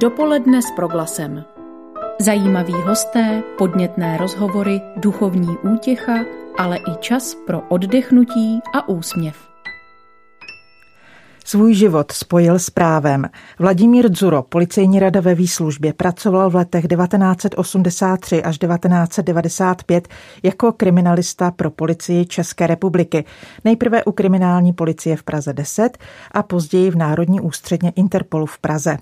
Dopoledne s proglasem. Zajímaví hosté, podnětné rozhovory, duchovní útěcha, ale i čas pro oddechnutí a úsměv. Svůj život spojil s právem. Vladimír Dzuro, policejní rada ve výslužbě, pracoval v letech 1983 až 1995 jako kriminalista pro policii České republiky. Nejprve u kriminální policie v Praze 10 a později v Národní ústředně Interpolu v Praze.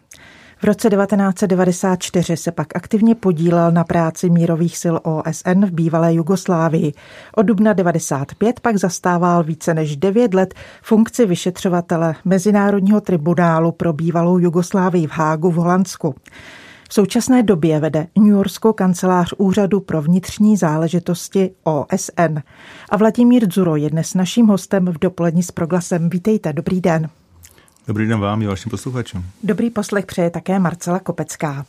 V roce 1994 se pak aktivně podílel na práci mírových sil OSN v bývalé Jugoslávii. Od dubna 95 pak zastával více než 9 let funkci vyšetřovatele Mezinárodního tribunálu pro bývalou Jugoslávii v Hágu v Holandsku. V současné době vede New Yorkskou kancelář Úřadu pro vnitřní záležitosti OSN. A Vladimír Dzuro je dnes naším hostem v dopolední s proglasem. Vítejte, dobrý den. Dobrý den vám i vašim posluchačům. Dobrý poslech přeje také Marcela Kopecká.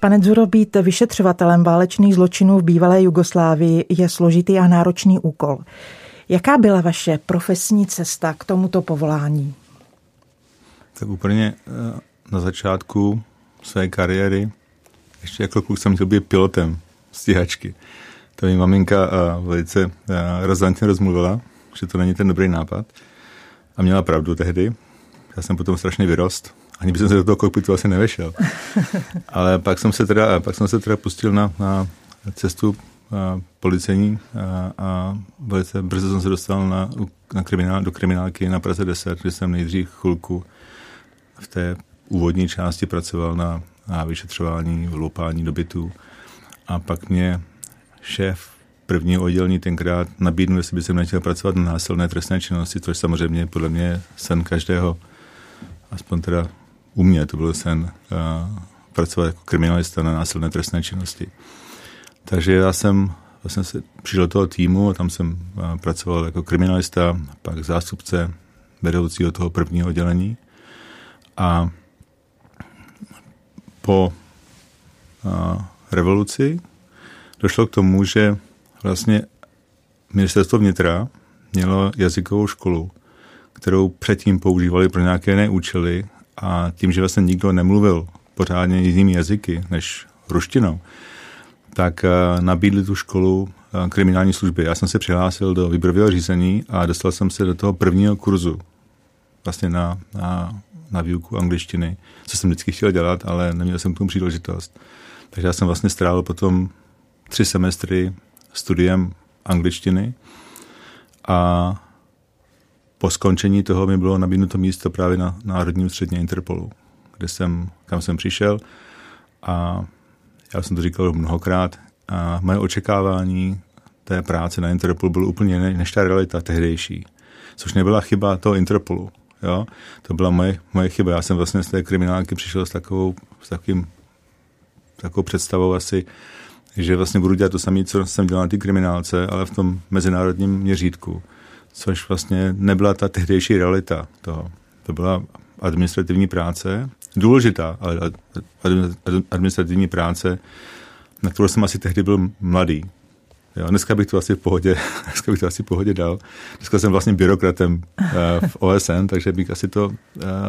Pane Dzuro, být vyšetřovatelem válečných zločinů v bývalé Jugoslávii je složitý a náročný úkol. Jaká byla vaše profesní cesta k tomuto povolání? Tak úplně eh, na začátku své kariéry, ještě jako kluk jsem chtěl být pilotem stíhačky. To mi maminka uh, velice uh, razantně rozmluvila, že to není ten dobrý nápad. A měla pravdu tehdy. Já jsem potom strašně vyrost. Ani bych se do toho kokpitu asi nevešel. Ale pak jsem se teda, pak jsem se teda pustil na, na cestu policení a, a velice brzy jsem se dostal na, na kriminál, do kriminálky na Praze 10, kde jsem nejdřív chvilku v té úvodní části pracoval na, na vyšetřování, vloupání dobytů a pak mě šéf prvního oddělení tenkrát nabídnul, jestli by se nechtěl pracovat na násilné trestné činnosti, což samozřejmě podle mě sen každého, aspoň teda u mě to byl sen uh, pracovat jako kriminalista na násilné trestné činnosti. Takže já jsem vlastně se přišel do toho týmu a tam jsem uh, pracoval jako kriminalista, pak zástupce vedoucího toho prvního oddělení a po uh, revoluci došlo k tomu, že vlastně ministerstvo vnitra mělo jazykovou školu, kterou předtím používali pro nějaké jiné účely a tím, že vlastně nikdo nemluvil pořádně jinými jazyky než ruštinou, tak eh, nabídli tu školu eh, kriminální služby. Já jsem se přihlásil do výběrového řízení a dostal jsem se do toho prvního kurzu vlastně na, na, na výuku angličtiny, co jsem vždycky chtěl dělat, ale neměl jsem k tomu příležitost. Takže já jsem vlastně strávil potom tři semestry studiem angličtiny a po skončení toho mi bylo nabídnuto místo právě na Národním středně Interpolu, kde jsem, kam jsem přišel a já jsem to říkal mnohokrát a moje očekávání té práce na Interpolu bylo úplně jiné než ta realita tehdejší, což nebyla chyba toho Interpolu. Jo? To byla moje, moje chyba. Já jsem vlastně z té kriminálky přišel s, takovou, s takovým takovou představou asi, že vlastně budu dělat to samé, co jsem dělal na té kriminálce, ale v tom mezinárodním měřítku, což vlastně nebyla ta tehdejší realita toho. To byla administrativní práce, důležitá, ale administrativní práce, na kterou jsem asi tehdy byl mladý. Jo, dneska bych to asi v pohodě, dneska bych to asi v pohodě dal. Dneska jsem vlastně byrokratem uh, v OSN, takže bych asi to uh,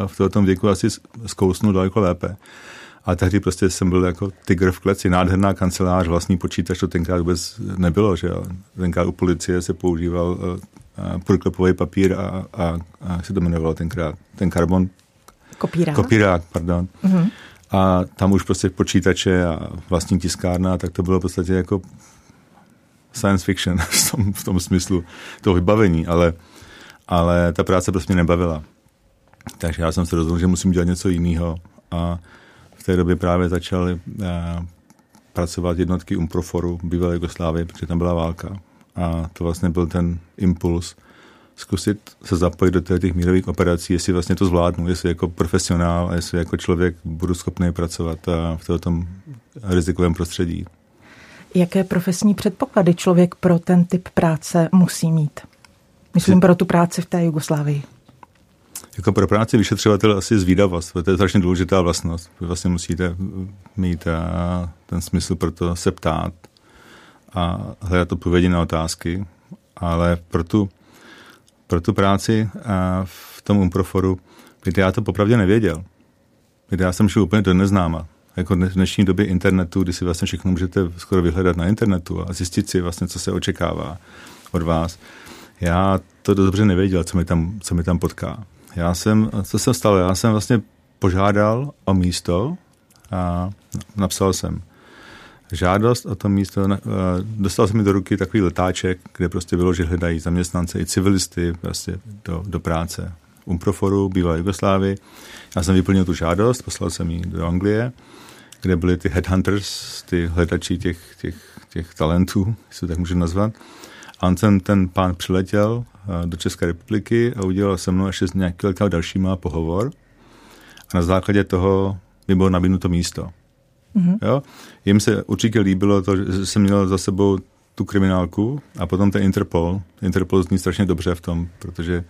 v tom věku asi zkousnul daleko lépe. Ale tehdy prostě jsem byl jako tygr v kleci, nádherná kancelář, vlastní počítač, to tenkrát vůbec nebylo, že jo. Tenkrát u policie se používal uh, průklepový papír a, a, a jak se to jmenovalo tenkrát, ten karbon... Kopírák. Kopírák, pardon. Mm-hmm. A tam už prostě počítače a vlastní tiskárna, tak to bylo v podstatě jako science fiction v tom, v tom smyslu toho vybavení, ale, ale ta práce prostě mě nebavila. Takže já jsem se rozhodl, že musím dělat něco jiného a v té době právě začaly eh, pracovat jednotky Umproforu bývalé Jugoslávie, protože tam byla válka. A to vlastně byl ten impuls zkusit se zapojit do těch mírových operací, jestli vlastně to zvládnu, jestli jako profesionál a jestli jako člověk budu schopný pracovat eh, v tom rizikovém prostředí. Jaké profesní předpoklady člověk pro ten typ práce musí mít? Myslím pro tu práci v té Jugoslávii. Jako pro práci vyšetřovatel asi zvídavost, to je strašně důležitá vlastnost. Vy vlastně musíte mít eh, ten smysl pro to se ptát a hledat odpovědi na otázky ale pro tu, pro tu práci v tom Umproforu, kde já to popravdě nevěděl. Kde já jsem šel úplně do neznáma. Jako v dnešní době internetu, kdy si vlastně všechno můžete skoro vyhledat na internetu a zjistit si vlastně, co se očekává od vás. Já to dobře nevěděl, co mi tam, co mi tam potká. Já jsem, co jsem stalo, já jsem vlastně požádal o místo a napsal jsem žádost o to místo. Dostal jsem mi do ruky takový letáček, kde prostě bylo, že hledají zaměstnance i civilisty prostě do, do práce. Umproforu, bývalé Jugoslávy. Já jsem vyplnil tu žádost, poslal jsem ji do Anglie, kde byli ty headhunters, ty hledači těch, těch, těch talentů, jestli tak můžu nazvat. A on ten, ten pán přiletěl do České republiky a udělal se mnou ještě s nějakými dalšíma pohovor. A na základě toho mi bylo nabídnuto místo. Mm-hmm. Jo? Jim se určitě líbilo to, že jsem měl za sebou tu kriminálku a potom ten Interpol. Interpol zní strašně dobře v tom, protože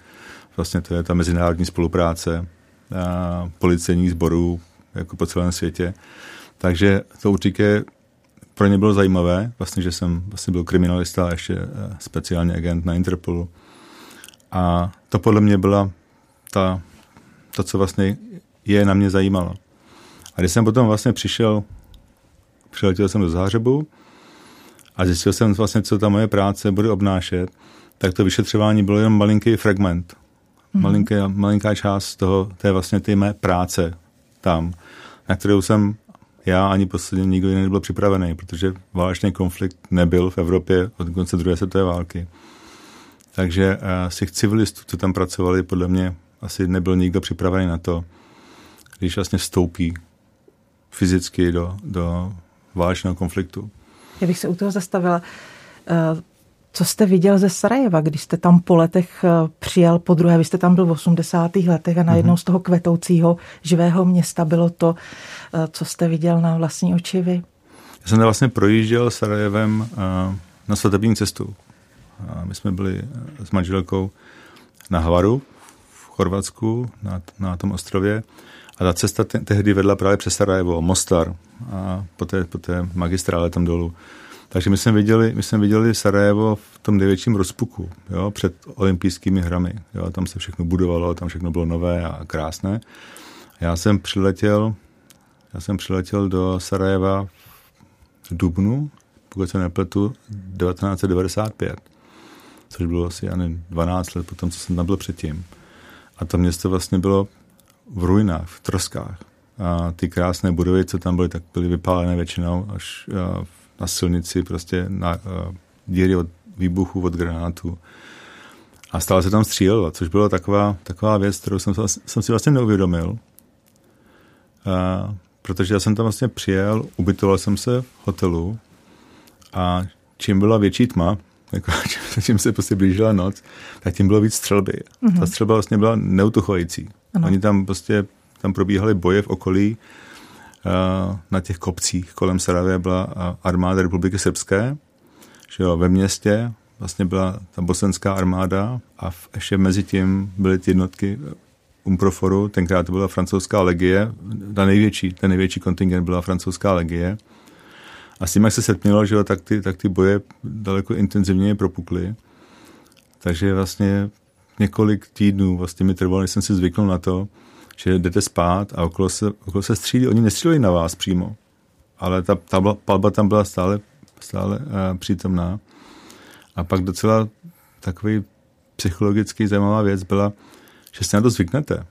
vlastně to je ta mezinárodní spolupráce a policejních sborů jako po celém světě. Takže to určitě pro ně bylo zajímavé, vlastně, že jsem vlastně byl kriminalista a ještě eh, speciální agent na Interpolu. A to podle mě byla ta, to, co vlastně je na mě zajímalo. A když jsem potom vlastně přišel, přiletěl jsem do Zářebu a zjistil jsem vlastně, co ta moje práce bude obnášet, tak to vyšetřování bylo jen malinký fragment. Mm. Malinká, malinká část toho, té vlastně té mé práce tam, na kterou jsem já ani posledně nikdo jiný nebyl připravený, protože válečný konflikt nebyl v Evropě od konce druhé světové války. Takže uh, z těch civilistů, co tam pracovali, podle mě asi nebyl nikdo připravený na to, když vlastně vstoupí fyzicky do, do válečného konfliktu. Já bych se u toho zastavila. Uh, co jste viděl ze Sarajeva, když jste tam po letech uh, přijel po druhé? Vy jste tam byl v 80. letech a najednou mm-hmm. z toho kvetoucího živého města bylo to, co jste viděl na vlastní oči vy? Já jsem vlastně projížděl Sarajevem na svatební cestu. My jsme byli s manželkou na Havaru v Chorvatsku, na, na tom ostrově. A ta cesta te- tehdy vedla právě přes Sarajevo, Mostar a po té, po té magistrále tam dolů. Takže my jsme viděli, my jsme viděli Sarajevo v tom největším rozpuku, jo, před olympijskými hrami. Jo, tam se všechno budovalo, tam všechno bylo nové a krásné. Já jsem přiletěl, já jsem přiletěl do Sarajeva v Dubnu, pokud se nepletu, 1995 což bylo asi ani 12 let potom, co jsem tam byl předtím. A to město vlastně bylo v ruinách, v troskách. A ty krásné budovy, co tam byly, tak byly vypálené většinou až na silnici, prostě na díry od výbuchu, od granátů. A stále se tam střílelo, což byla taková, taková věc, kterou jsem, jsem si vlastně neuvědomil. A, protože já jsem tam vlastně přijel, ubytoval jsem se v hotelu a čím byla větší tma, jako, čím se prostě blížila noc, tak tím bylo víc střelby. Mm-hmm. Ta střelba vlastně byla neutuchojící. Ano. Oni tam prostě, tam probíhaly boje v okolí, uh, na těch kopcích kolem Saravě byla armáda Republiky Srbské, že jo, ve městě vlastně byla ta bosenská armáda a v, ještě mezi tím byly ty jednotky Umproforu, tenkrát to byla francouzská legie, ta největší, ten největší kontingent byla francouzská legie a s tím, jak se setmělo, že tak, ty, tak ty boje daleko intenzivněji propukly. Takže vlastně několik týdnů vlastně mi trvalo, než jsem si zvyknul na to, že jdete spát a okolo se, okolo se střílí. Oni nestříleli na vás přímo, ale ta, ta palba tam byla stále, stále uh, přítomná. A pak docela takový psychologicky zajímavá věc byla, že si na to zvyknete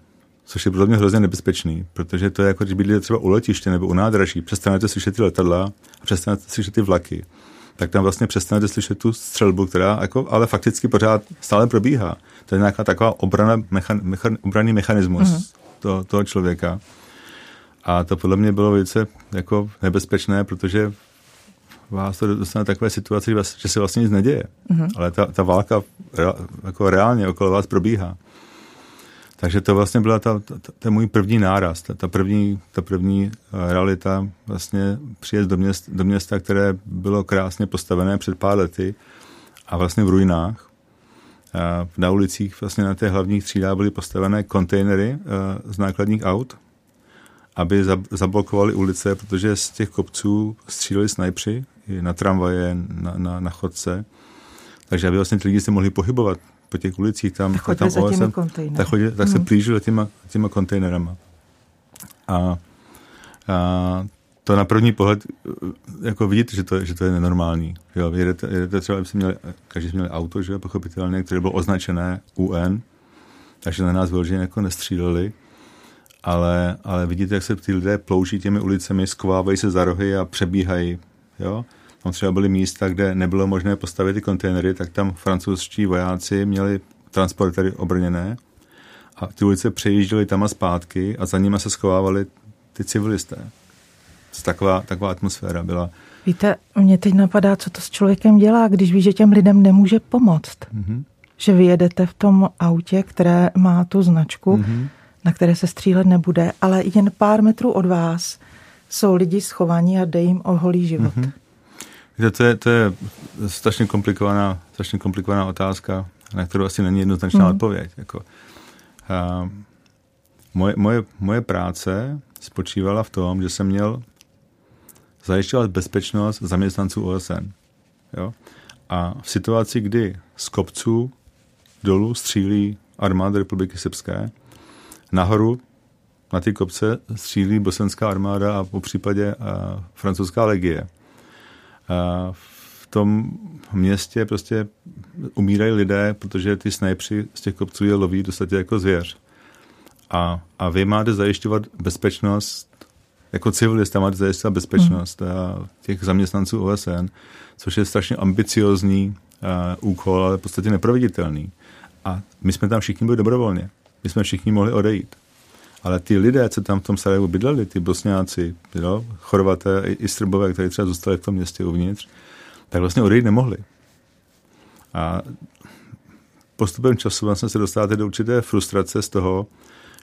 což je pro mě hrozně nebezpečný, protože to je jako, když bydlíte třeba u letiště nebo u nádraží, přestanete slyšet ty letadla a přestanete slyšet ty vlaky, tak tam vlastně přestanete slyšet tu střelbu, která jako, ale fakticky pořád stále probíhá. To je nějaká taková obrana, mechan, mechan, obranný mechanismus mm-hmm. to, toho člověka. A to podle mě bylo velice jako nebezpečné, protože vás to dostane takové situace, že se vlastně nic neděje. Mm-hmm. Ale ta, ta válka jako reálně okolo vás probíhá. Takže to vlastně byla ta, ta, ta můj první náraz, ta, ta, první, ta první eh, realita, vlastně přijet do, měst, do města, které bylo krásně postavené před pár lety a vlastně v ruinách. A na ulicích vlastně na té hlavních třídách byly postavené kontejnery eh, z nákladních aut, aby zablokovali ulice, protože z těch kopců stříleli snajpři na tramvaje, na, na, na chodce. Takže aby vlastně ty lidi se mohli pohybovat po těch ulicích, tam, tak tam OSN, tak, chodili, tak se hmm. plížili těma, těma kontejnerama. A, a to na první pohled jako vidíte, že to, že to je nenormální. Jo, jedete, jedete třeba, aby měli, každý měli auto, že pochopitelně, které bylo označené UN, takže na nás vyloženě jako nestříleli, ale, ale vidíte, jak se ty lidé plouží těmi ulicemi, skovávají se za rohy a přebíhají. Jo? Tam třeba byly místa, kde nebylo možné postavit ty kontejnery, tak tam francouzští vojáci měli transportery obrněné a ty ulice přejížděly tam a zpátky a za nimi se schovávali ty civilisté. Taková, taková atmosféra byla. Víte, mě teď napadá, co to s člověkem dělá, když ví, že těm lidem nemůže pomoct. Mm-hmm. Že vyjedete v tom autě, které má tu značku, mm-hmm. na které se střílet nebude, ale jen pár metrů od vás jsou lidi schovaní a dej jim oholý život. Mm-hmm. To je, to je strašně komplikovaná, strašně komplikovaná otázka, na kterou asi není jednoznačná mm. odpověď. Jako, a, moje, moje, moje práce spočívala v tom, že jsem měl zajišťovat bezpečnost zaměstnanců OSN. Jo? A v situaci, kdy z kopců dolů střílí armáda Republiky Srbské, nahoru na ty kopce střílí bosenská armáda a po případě a, francouzská legie. V tom městě prostě umírají lidé, protože ty snajpři z těch kopců je loví dostatě jako zvěř. A, a vy máte zajišťovat bezpečnost jako civilista máte zajistit bezpečnost hmm. těch zaměstnanců OSN, což je strašně ambiciozní uh, úkol, ale v podstatě neproveditelný. A my jsme tam všichni byli dobrovolně. My jsme všichni mohli odejít. Ale ty lidé, co tam v tom Sarajevu bydleli, ty bosňáci, jo, chorvaté i, srbové, kteří třeba zůstali v tom městě uvnitř, tak vlastně odejít nemohli. A postupem času vlastně se dostáváte do určité frustrace z toho,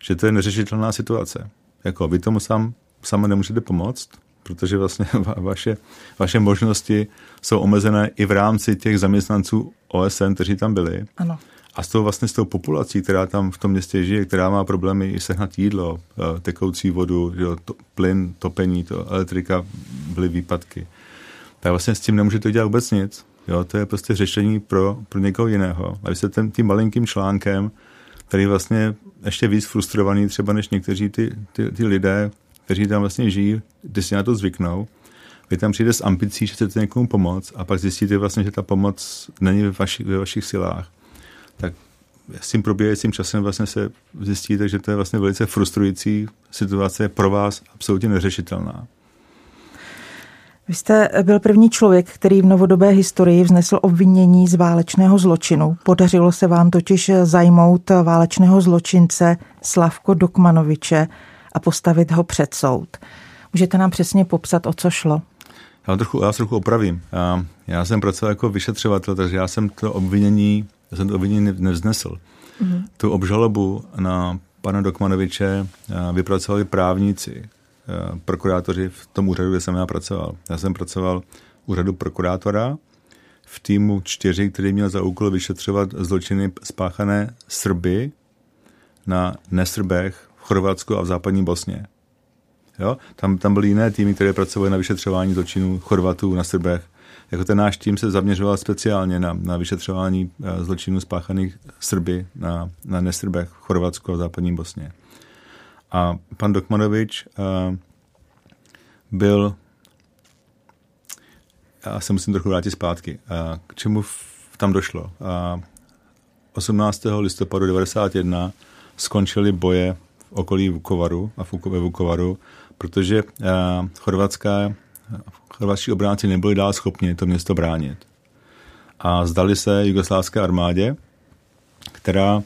že to je neřešitelná situace. Jako vy tomu sám sama nemůžete pomoct, protože vlastně vaše, vaše možnosti jsou omezené i v rámci těch zaměstnanců OSN, kteří tam byli. Ano. A s tou vlastně s tou populací, která tam v tom městě žije, která má problémy i sehnat jídlo, eh, tekoucí vodu, jo, to, plyn, topení, to, elektrika, byly výpadky, tak vlastně s tím nemůžete dělat vůbec nic. Jo, to je prostě řešení pro, pro někoho jiného. A vy se ten, tím malinkým článkem, který vlastně ještě víc frustrovaný třeba než někteří ty, ty, ty lidé, kteří tam vlastně žijí, když si na to zvyknou, vy tam přijde s ambicí, že chcete někomu pomoct a pak zjistíte vlastně, že ta pomoc není ve, vaši, ve vašich silách. Tak s tím probíhajícím časem vlastně se zjistíte, že to je vlastně velice frustrující situace, pro vás absolutně neřešitelná. Vy jste byl první člověk, který v novodobé historii vznesl obvinění z válečného zločinu. Podařilo se vám totiž zajmout válečného zločince Slavko Dokmanoviče a postavit ho před soud. Můžete nám přesně popsat, o co šlo? Já, trochu, já se trochu opravím. Já, já jsem pracoval jako vyšetřovatel, takže já jsem to obvinění, já jsem to obvinění nevznesl. Mm-hmm. Tu obžalobu na pana Dokmanoviče vypracovali právníci, prokurátoři v tom úřadu, kde jsem já pracoval. Já jsem pracoval úřadu prokurátora v týmu čtyři, který měl za úkol vyšetřovat zločiny spáchané Srby na nesrbech Chorvatsku a v západní Bosně. Jo? Tam, tam byly jiné týmy, které pracovaly na vyšetřování zločinů Chorvatů na Srbech. Jako ten náš tým se zaměřoval speciálně na, na vyšetřování eh, zločinů spáchaných Srby na, na nesrbech v Chorvatsku a v západní Bosně. A pan Dokmanovič uh, byl já se musím trochu vrátit zpátky. Uh, k čemu v, tam došlo? Uh, 18. listopadu 1991 skončily boje okolí Vukovaru a ve Vukovaru, protože uh, chorvatská, chorvatští obránci nebyli dál schopni to město bránit. A zdali se jugoslávské armádě, která uh,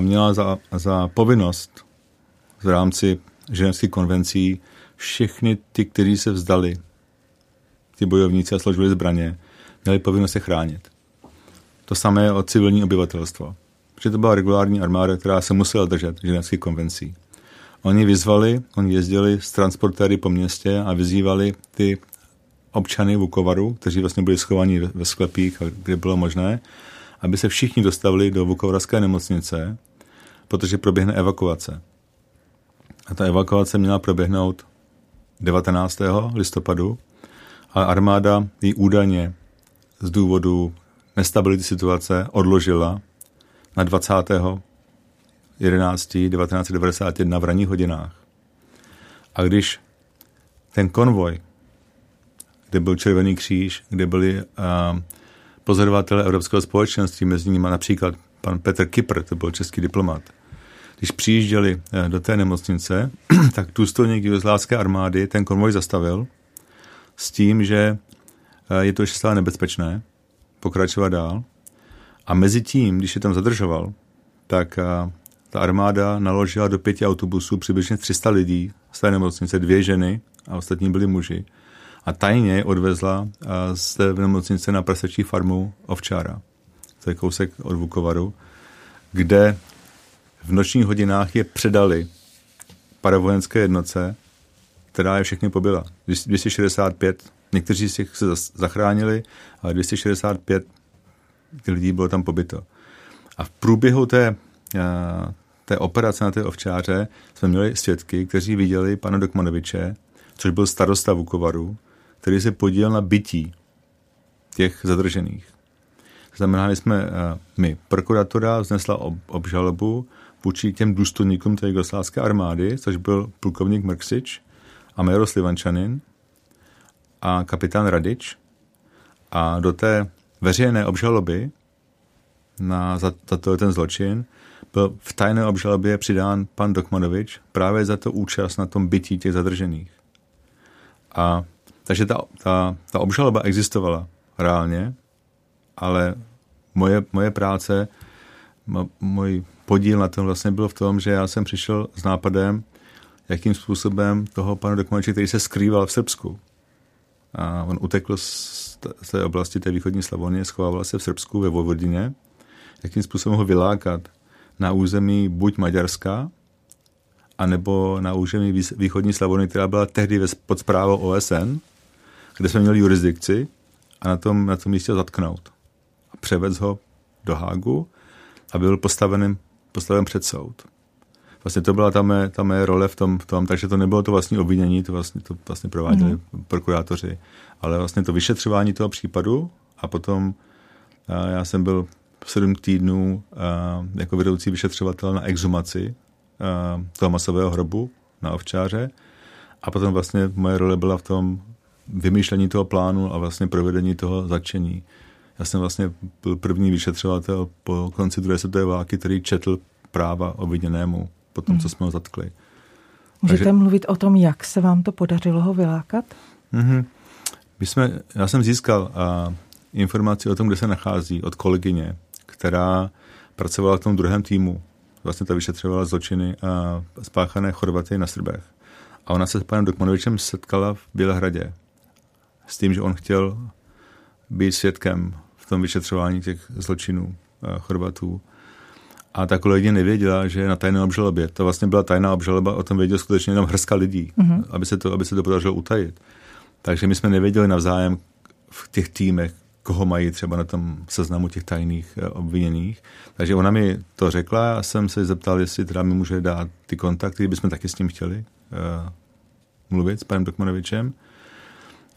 měla za, za povinnost v rámci ženevských konvencí všechny ty, kteří se vzdali, ty bojovníci a složili zbraně, měli povinnost se chránit. To samé o civilní obyvatelstvo že to byla regulární armáda, která se musela držet ženevských konvencí. Oni vyzvali, oni jezdili s transportéry po městě a vyzývali ty občany Vukovaru, kteří vlastně byli schovaní ve sklepích, kde bylo možné, aby se všichni dostavili do Vukovarské nemocnice, protože proběhne evakuace. A ta evakuace měla proběhnout 19. listopadu, a armáda ji údajně z důvodu nestability situace odložila na 20. 11. 1991 v ranních hodinách. A když ten konvoj, kde byl Červený kříž, kde byli uh, pozorovatelé Evropského společenství, mezi nimi například pan Petr Kypr, to byl český diplomat, když přijížděli uh, do té nemocnice, tak důstojník jugoslávské armády ten konvoj zastavil s tím, že uh, je to ještě stále nebezpečné pokračovat dál. A mezi tím, když je tam zadržoval, tak ta armáda naložila do pěti autobusů přibližně 300 lidí z té nemocnice, dvě ženy a ostatní byli muži. A tajně odvezla z té nemocnice na prasečí farmu Ovčára. To je kousek od Vukovaru, kde v nočních hodinách je předali paravojenské jednoce, která je všechny pobila. 265, někteří z těch se zachránili, ale 265 lidí bylo tam pobyto. A v průběhu té, té operace na té ovčáře jsme měli svědky, kteří viděli pana Dokmanoviče, což byl starosta Vukovaru, který se podílel na bytí těch zadržených. Znamená, jsme my. Prokuratura vznesla ob, obžalobu vůči těm důstojníkům té jugoslávské armády, což byl plukovník Mrksič a major Slivančanin a kapitán Radič. A do té veřejné obžaloby na, za, za to ten zločin byl v tajné obžalobě přidán pan Dokmanovič právě za to účast na tom bytí těch zadržených. A takže ta, ta, ta obžaloba existovala reálně, ale moje, moje práce, můj podíl na tom vlastně byl v tom, že já jsem přišel s nápadem, jakým způsobem toho pana Dokmanoviče, který se skrýval v Srbsku. A on utekl z té oblasti té východní Slavonie, schovával se v Srbsku ve Vojvodině, jakým způsobem ho vylákat na území buď Maďarska, anebo na území východní Slavony, která byla tehdy pod zprávou OSN, kde jsme měli jurisdikci a na tom, na tom místě zatknout. A převez ho do Hágu a byl postaven, postaven před soud. Vlastně to byla ta mé, ta mé role v tom, v tom, takže to nebylo to vlastní obvinění, to vlastně, to vlastně prováděli mm. prokurátoři, ale vlastně to vyšetřování toho případu a potom a já jsem byl sedm týdnů a, jako vedoucí vyšetřovatel na exhumaci a, toho masového hrobu na Ovčáře a potom vlastně moje role byla v tom vymýšlení toho plánu a vlastně provedení toho začení. Já jsem vlastně byl první vyšetřovatel po konci druhé světové války, který četl práva obviněnému po tom, mm. co jsme ho zatkli. Můžete Takže, mluvit o tom, jak se vám to podařilo ho vylákat? Mm-hmm. My jsme, já jsem získal a, informaci o tom, kde se nachází od kolegyně, která pracovala v tom druhém týmu. Vlastně ta vyšetřovala zločiny a spáchané Chorvaty na Srbech. A ona se s panem Dokmanovičem setkala v Bělehradě s tím, že on chtěl být svědkem v tom vyšetřování těch zločinů eh, Chorvatů. A ta kolegyně nevěděla, že je na tajné obžalobě. To vlastně byla tajná obžaloba, o tom věděl skutečně jenom hrska lidí, mm-hmm. aby, se to, aby se to podařilo utajit. Takže my jsme nevěděli navzájem v těch týmech, koho mají třeba na tom seznamu těch tajných eh, obviněných. Takže ona mi to řekla a jsem se zeptal, jestli teda mi může dát ty kontakty, bychom taky s tím chtěli uh, mluvit s panem Dokmanovičem.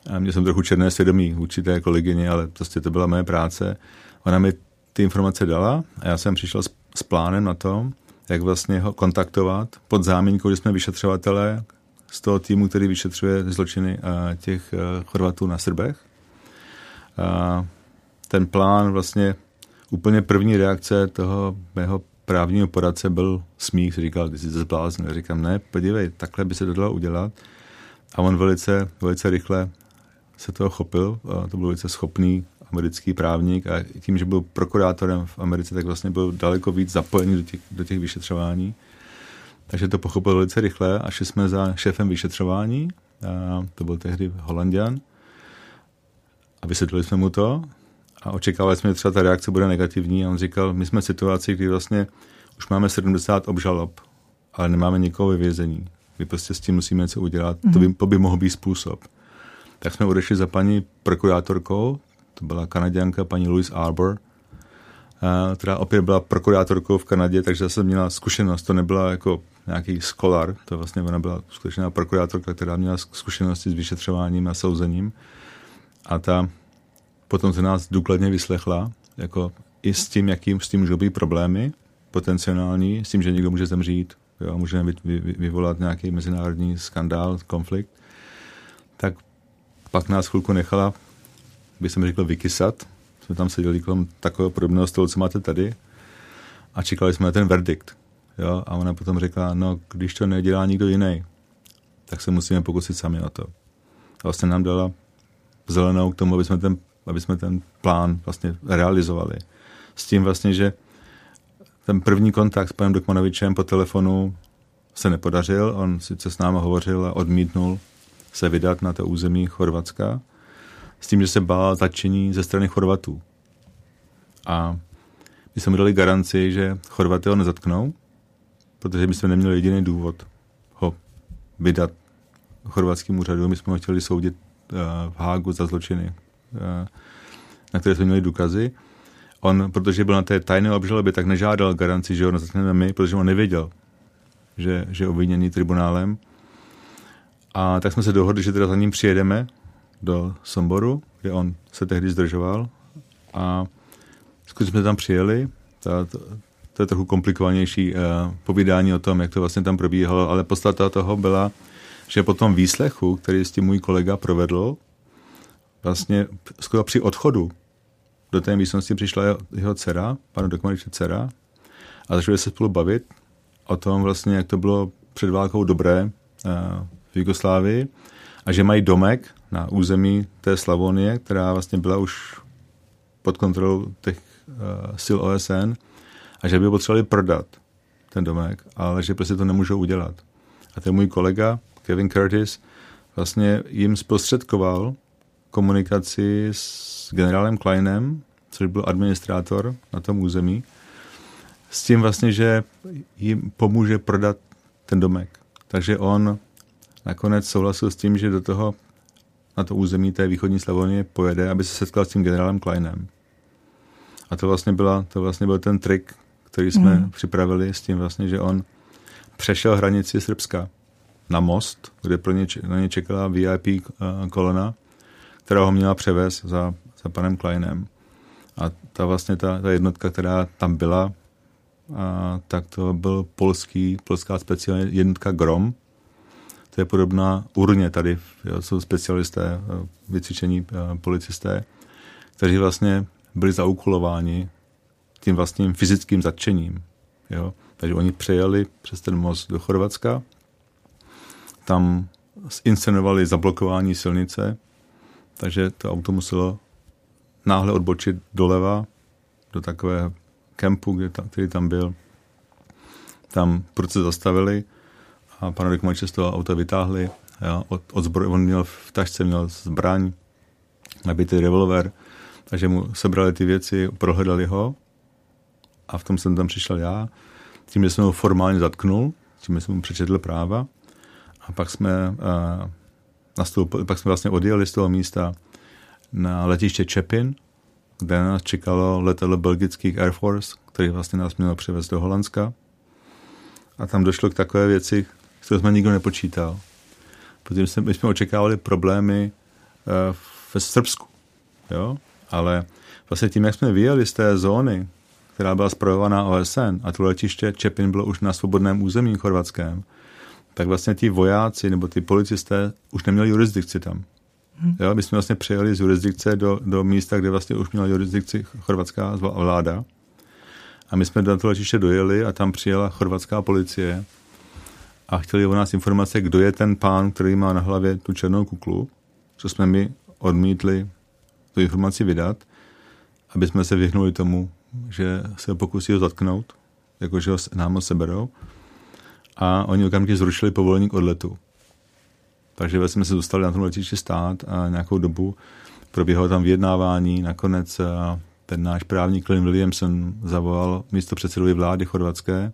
A měl jsem trochu černé svědomí vůči té kolegyně, ale prostě to byla moje práce. Ona mi ty informace dala a já jsem přišel s, s plánem na to, jak vlastně ho kontaktovat pod záminkou, že jsme vyšetřovatelé z toho týmu, který vyšetřuje zločiny těch Chorvatů na Srbech. A ten plán vlastně úplně první reakce toho mého právního poradce byl smích, říkal, ty jsi zbláznil. Říkám, ne, podívej, takhle by se to dalo udělat. A on velice, velice rychle se toho chopil. A to byl velice schopný americký právník a tím, že byl prokurátorem v Americe, tak vlastně byl daleko víc zapojený do těch, do těch vyšetřování. Takže to pochopil velice rychle a šli jsme za šéfem vyšetřování, a to byl tehdy Holandian, a vysvětlili jsme mu to a očekávali jsme, že třeba ta reakce bude negativní a on říkal, my jsme v situaci, kdy vlastně už máme 70 obžalob, ale nemáme nikoho ve vězení. My prostě s tím musíme něco udělat. Mm-hmm. To, by, to by mohl být způsob tak jsme odešli za paní prokurátorkou, to byla kanaděnka paní Louise Arbor, která opět byla prokurátorkou v Kanadě, takže jsem měla zkušenost, to nebyla jako nějaký skolar, to vlastně ona byla skutečná prokurátorka, která měla zkušenosti s vyšetřováním a souzením a ta potom se nás důkladně vyslechla jako i s tím, jakým s tím můžou být problémy potenciální, s tím, že někdo může zemřít, jo, může vy, vy, vyvolat nějaký mezinárodní skandál, konflikt, tak pak nás chvilku nechala, by jsem řekl, vykysat. Jsme tam seděli kolem takového podobného stolu, co máte tady a čekali jsme na ten verdikt. Jo? A ona potom řekla, no, když to nedělá nikdo jiný, tak se musíme pokusit sami o to. A vlastně nám dala zelenou k tomu, aby jsme ten, aby jsme ten plán vlastně realizovali. S tím vlastně, že ten první kontakt s panem Dokmanovičem po telefonu se nepodařil. On sice s námi hovořil a odmítnul se vydat na to území Chorvatska s tím, že se bál začení ze strany Chorvatů. A my jsme dali garanci, že Chorvaty ho nezatknou, protože my jsme neměli jediný důvod ho vydat chorvatským úřadu. My jsme ho chtěli soudit v Hágu za zločiny, uh, na které jsme měli důkazy. On, protože byl na té tajné obžalobě, tak nežádal garanci, že ho nezatkneme my, protože on nevěděl, že, že je obviněný tribunálem. A tak jsme se dohodli, že teda za ním přijedeme do Somboru, kde on se tehdy zdržoval. A skutečně jsme tam přijeli. To, to, to je trochu komplikovanější uh, povídání o tom, jak to vlastně tam probíhalo, ale podstata toho byla, že po tom výslechu, který s tím můj kolega provedl, vlastně skoro při odchodu do té místnosti přišla jeho, jeho dcera, panu Dokmaniče dcera, a začali se spolu bavit o tom vlastně, jak to bylo před válkou dobré uh, v Jugoslávii a že mají domek na území té Slavonie, která vlastně byla už pod kontrolou těch uh, sil OSN a že by potřebovali prodat ten domek, ale že prostě to nemůžou udělat. A ten můj kolega, Kevin Curtis, vlastně jim zprostředkoval komunikaci s generálem Kleinem, což byl administrátor na tom území, s tím vlastně, že jim pomůže prodat ten domek. Takže on nakonec souhlasil s tím, že do toho na to území té východní Slavonie pojede, aby se setkal s tím generálem Kleinem. A to vlastně, byla, to vlastně byl ten trik, který jsme mm. připravili s tím vlastně, že on přešel hranici Srbska na most, kde pro ně, na ně čekala VIP eh, kolona, která ho měla převést za, za panem Kleinem. A ta vlastně ta, ta jednotka, která tam byla, a, tak to byl polský, polská speciální jednotka Grom. To je podobná urně tady, jo, jsou specialisté, eh, vycvičení eh, policisté, kteří vlastně byli zaúkolováni tím vlastním fyzickým zatčením. Jo? Takže oni přejeli přes ten most do Chorvatska, tam zinscenovali zablokování silnice, takže to auto muselo náhle odbočit doleva do takového kempu, kde tam, který tam byl. Tam proces zastavili a pana Rykmače z toho auta vytáhli. Jo, od, od zbroj, on měl v tašce měl zbraň, nabitý revolver, takže mu sebrali ty věci, prohledali ho a v tom jsem tam přišel já. Tím, že jsem ho formálně zatknul, tím jsem mu přečetl práva a pak jsme, nastoupili, pak jsme vlastně odjeli z toho místa na letiště Čepin, kde nás čekalo letadlo belgických Air Force, který vlastně nás mělo přivést do Holandska. A tam došlo k takové věci, které jsme nikdo nepočítal. Protože jsme, my jsme očekávali problémy uh, ve Srbsku. Jo? Ale vlastně tím, jak jsme vyjeli z té zóny, která byla zpravovaná OSN a to letiště Čepin bylo už na svobodném území chorvatském, tak vlastně ti vojáci nebo ty policisté už neměli jurisdikci tam. Hmm. Jo, my jsme vlastně přijeli z jurisdikce do, do místa, kde vlastně už měla jurisdikci chorvatská vláda. A my jsme do toho letiště dojeli a tam přijela chorvatská policie a chtěli o nás informace, kdo je ten pán, který má na hlavě tu černou kuklu, co jsme my odmítli tu informaci vydat, aby jsme se vyhnuli tomu, že se pokusí ho zatknout, jakože ho nám ho seberou. A oni okamžitě zrušili povolení k odletu. Takže jsme se dostali na tom letišti stát a nějakou dobu probíhalo tam vyjednávání. Nakonec eh, ten náš právník Clint Williamson zavolal místo předsedovi vlády chorvatské,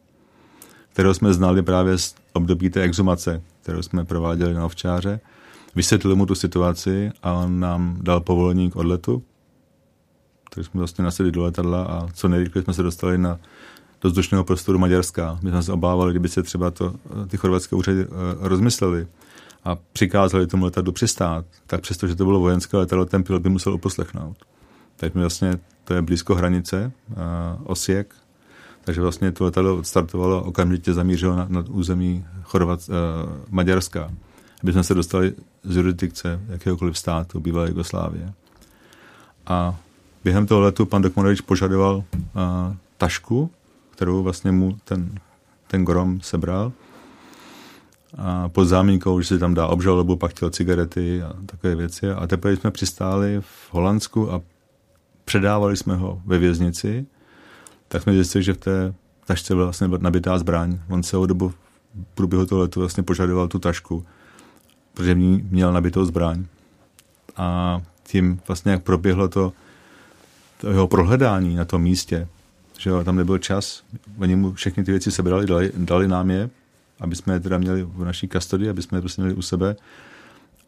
kterého jsme znali právě z období té exumace, kterou jsme prováděli na ovčáře. Vysvětlil mu tu situaci a on nám dal povolení k odletu. Takže jsme vlastně nasedli do letadla a co nejrychleji jsme se dostali na do vzdušného prostoru Maďarska. My jsme se obávali, kdyby se třeba to, ty chorvatské úřady uh, rozmysleli a přikázali tomu letadlu přistát, tak přesto, že to bylo vojenské letadlo, ten pilot by musel uposlechnout. Tak my vlastně to je blízko hranice, Osijek, takže vlastně to letadlo odstartovalo, okamžitě zamířilo na, na území Chorvat, uh, Maďarska, aby jsme se dostali z jurisdikce jakéhokoliv státu bývalé Jugoslávie. A během toho letu pan Dokmanovič požadoval uh, tašku, kterou vlastně mu ten, ten Grom sebral a pod zámínkou, že si tam dá obžalobu, pak chtěl cigarety a takové věci. A teprve jsme přistáli v Holandsku a předávali jsme ho ve věznici, tak jsme zjistili, že v té tašce byla vlastně nabitá zbraň. On celou dobu v průběhu toho letu vlastně požadoval tu tašku, protože měl nabitou zbraň. A tím vlastně, jak proběhlo to, to jeho prohledání na tom místě, že jo, tam nebyl čas, oni mu všechny ty věci sebrali, dali, dali nám je, aby jsme je teda měli v naší kastodii, aby jsme je prostě měli u sebe.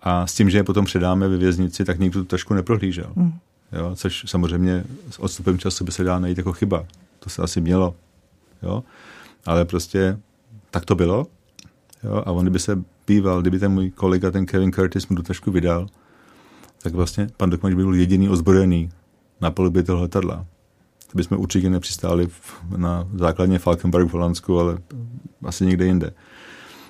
A s tím, že je potom předáme ve věznici, tak nikdo tu tašku neprohlížel. Mm. Jo, což samozřejmě s odstupem času by se dá najít jako chyba. To se asi mělo. Jo? Ale prostě tak to bylo. Jo? A on by se býval, kdyby ten můj kolega, ten Kevin Curtis, mu tu tašku vydal, tak vlastně pan Dokmač by byl jediný ozbrojený na polubě toho letadla. To bychom určitě nepřistáli na základně Falkenberg v Holandsku, ale asi někde jinde.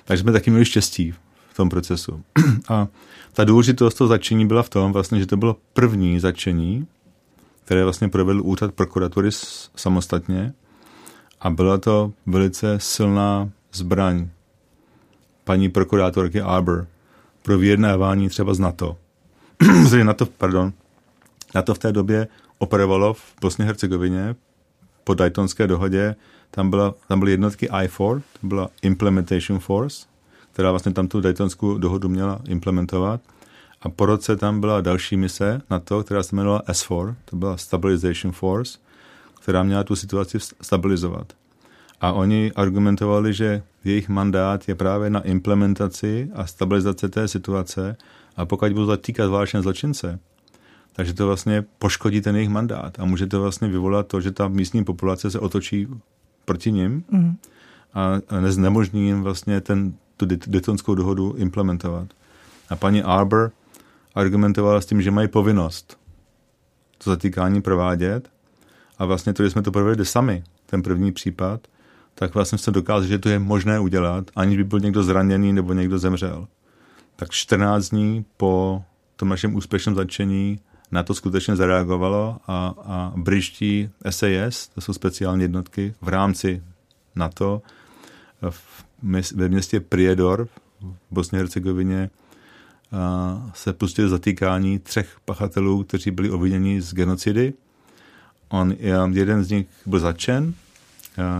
Takže jsme taky měli štěstí v tom procesu. A ta důležitost toho začení byla v tom, vlastně, že to bylo první začení, které vlastně provedl úřad prokuratury samostatně a byla to velice silná zbraň paní prokurátorky Arbor pro vyjednávání třeba z NATO. NATO, pardon, NATO v té době operovalo v Bosně Hercegovině po Daytonské dohodě. Tam, byla, tam byly jednotky I4, to byla Implementation Force, která vlastně tam tu Daytonskou dohodu měla implementovat. A po roce tam byla další mise na to, která se jmenovala S4, to byla Stabilization Force, která měla tu situaci stabilizovat. A oni argumentovali, že jejich mandát je právě na implementaci a stabilizaci té situace a pokud budou zatýkat vážné zločince, takže to vlastně poškodí ten jejich mandát a může to vlastně vyvolat to, že ta místní populace se otočí proti nim mm. a neznemožní jim vlastně ten, tu detonskou dohodu implementovat. A paní Arbor argumentovala s tím, že mají povinnost to zatýkání provádět a vlastně to, že jsme to provedli sami, ten první případ, tak vlastně se dokázali, že to je možné udělat, aniž by byl někdo zraněný nebo někdo zemřel. Tak 14 dní po tom našem úspěšném začení na to skutečně zareagovalo a, a bryští SAS, to jsou speciální jednotky v rámci NATO, v, ve městě Priedor v Bosně Hercegovině se pustili zatýkání třech pachatelů, kteří byli obviněni z genocidy. On, jeden z nich byl začen,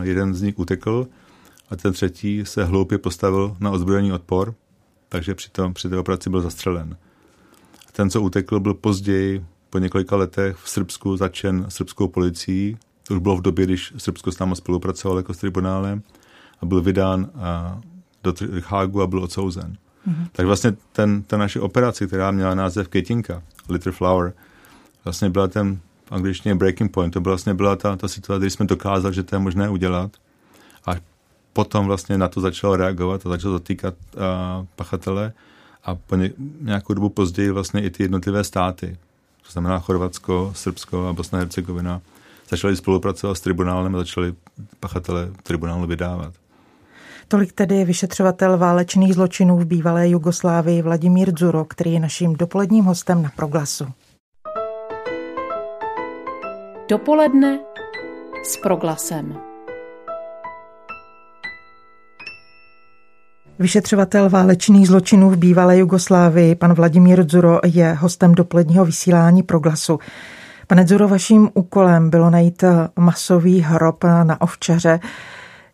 jeden z nich utekl a ten třetí se hloupě postavil na ozbrojený odpor, takže při, tom, při té operaci byl zastřelen. Ten, co utekl, byl později, po několika letech v Srbsku začen srbskou policií. To už bylo v době, když Srbsko s námi spolupracovalo jako s tribunálem a byl vydán do Hágu a byl odsouzen. Mm-hmm. Tak vlastně ten, ta naše operace, která měla název Ketinka, Little Flower, vlastně byla ten v angličtině breaking point. To byla vlastně byla ta, ta situace, kdy jsme dokázali, že to je možné udělat. A potom vlastně na to začalo reagovat a začalo zatýkat uh, pachatele a po ně, nějakou dobu později vlastně i ty jednotlivé státy, to znamená Chorvatsko, Srbsko a Bosna a Hercegovina, začali spolupracovat s tribunálem a začali pachatele tribunálu vydávat. Tolik tedy vyšetřovatel válečných zločinů v bývalé Jugoslávii Vladimír Dzuro, který je naším dopoledním hostem na Proglasu. Dopoledne s Proglasem. Vyšetřovatel válečných zločinů v bývalé Jugoslávii, pan Vladimír Dzuro, je hostem dopoledního vysílání Proglasu. Pane Dzuro, vaším úkolem bylo najít masový hrob na ovčaře.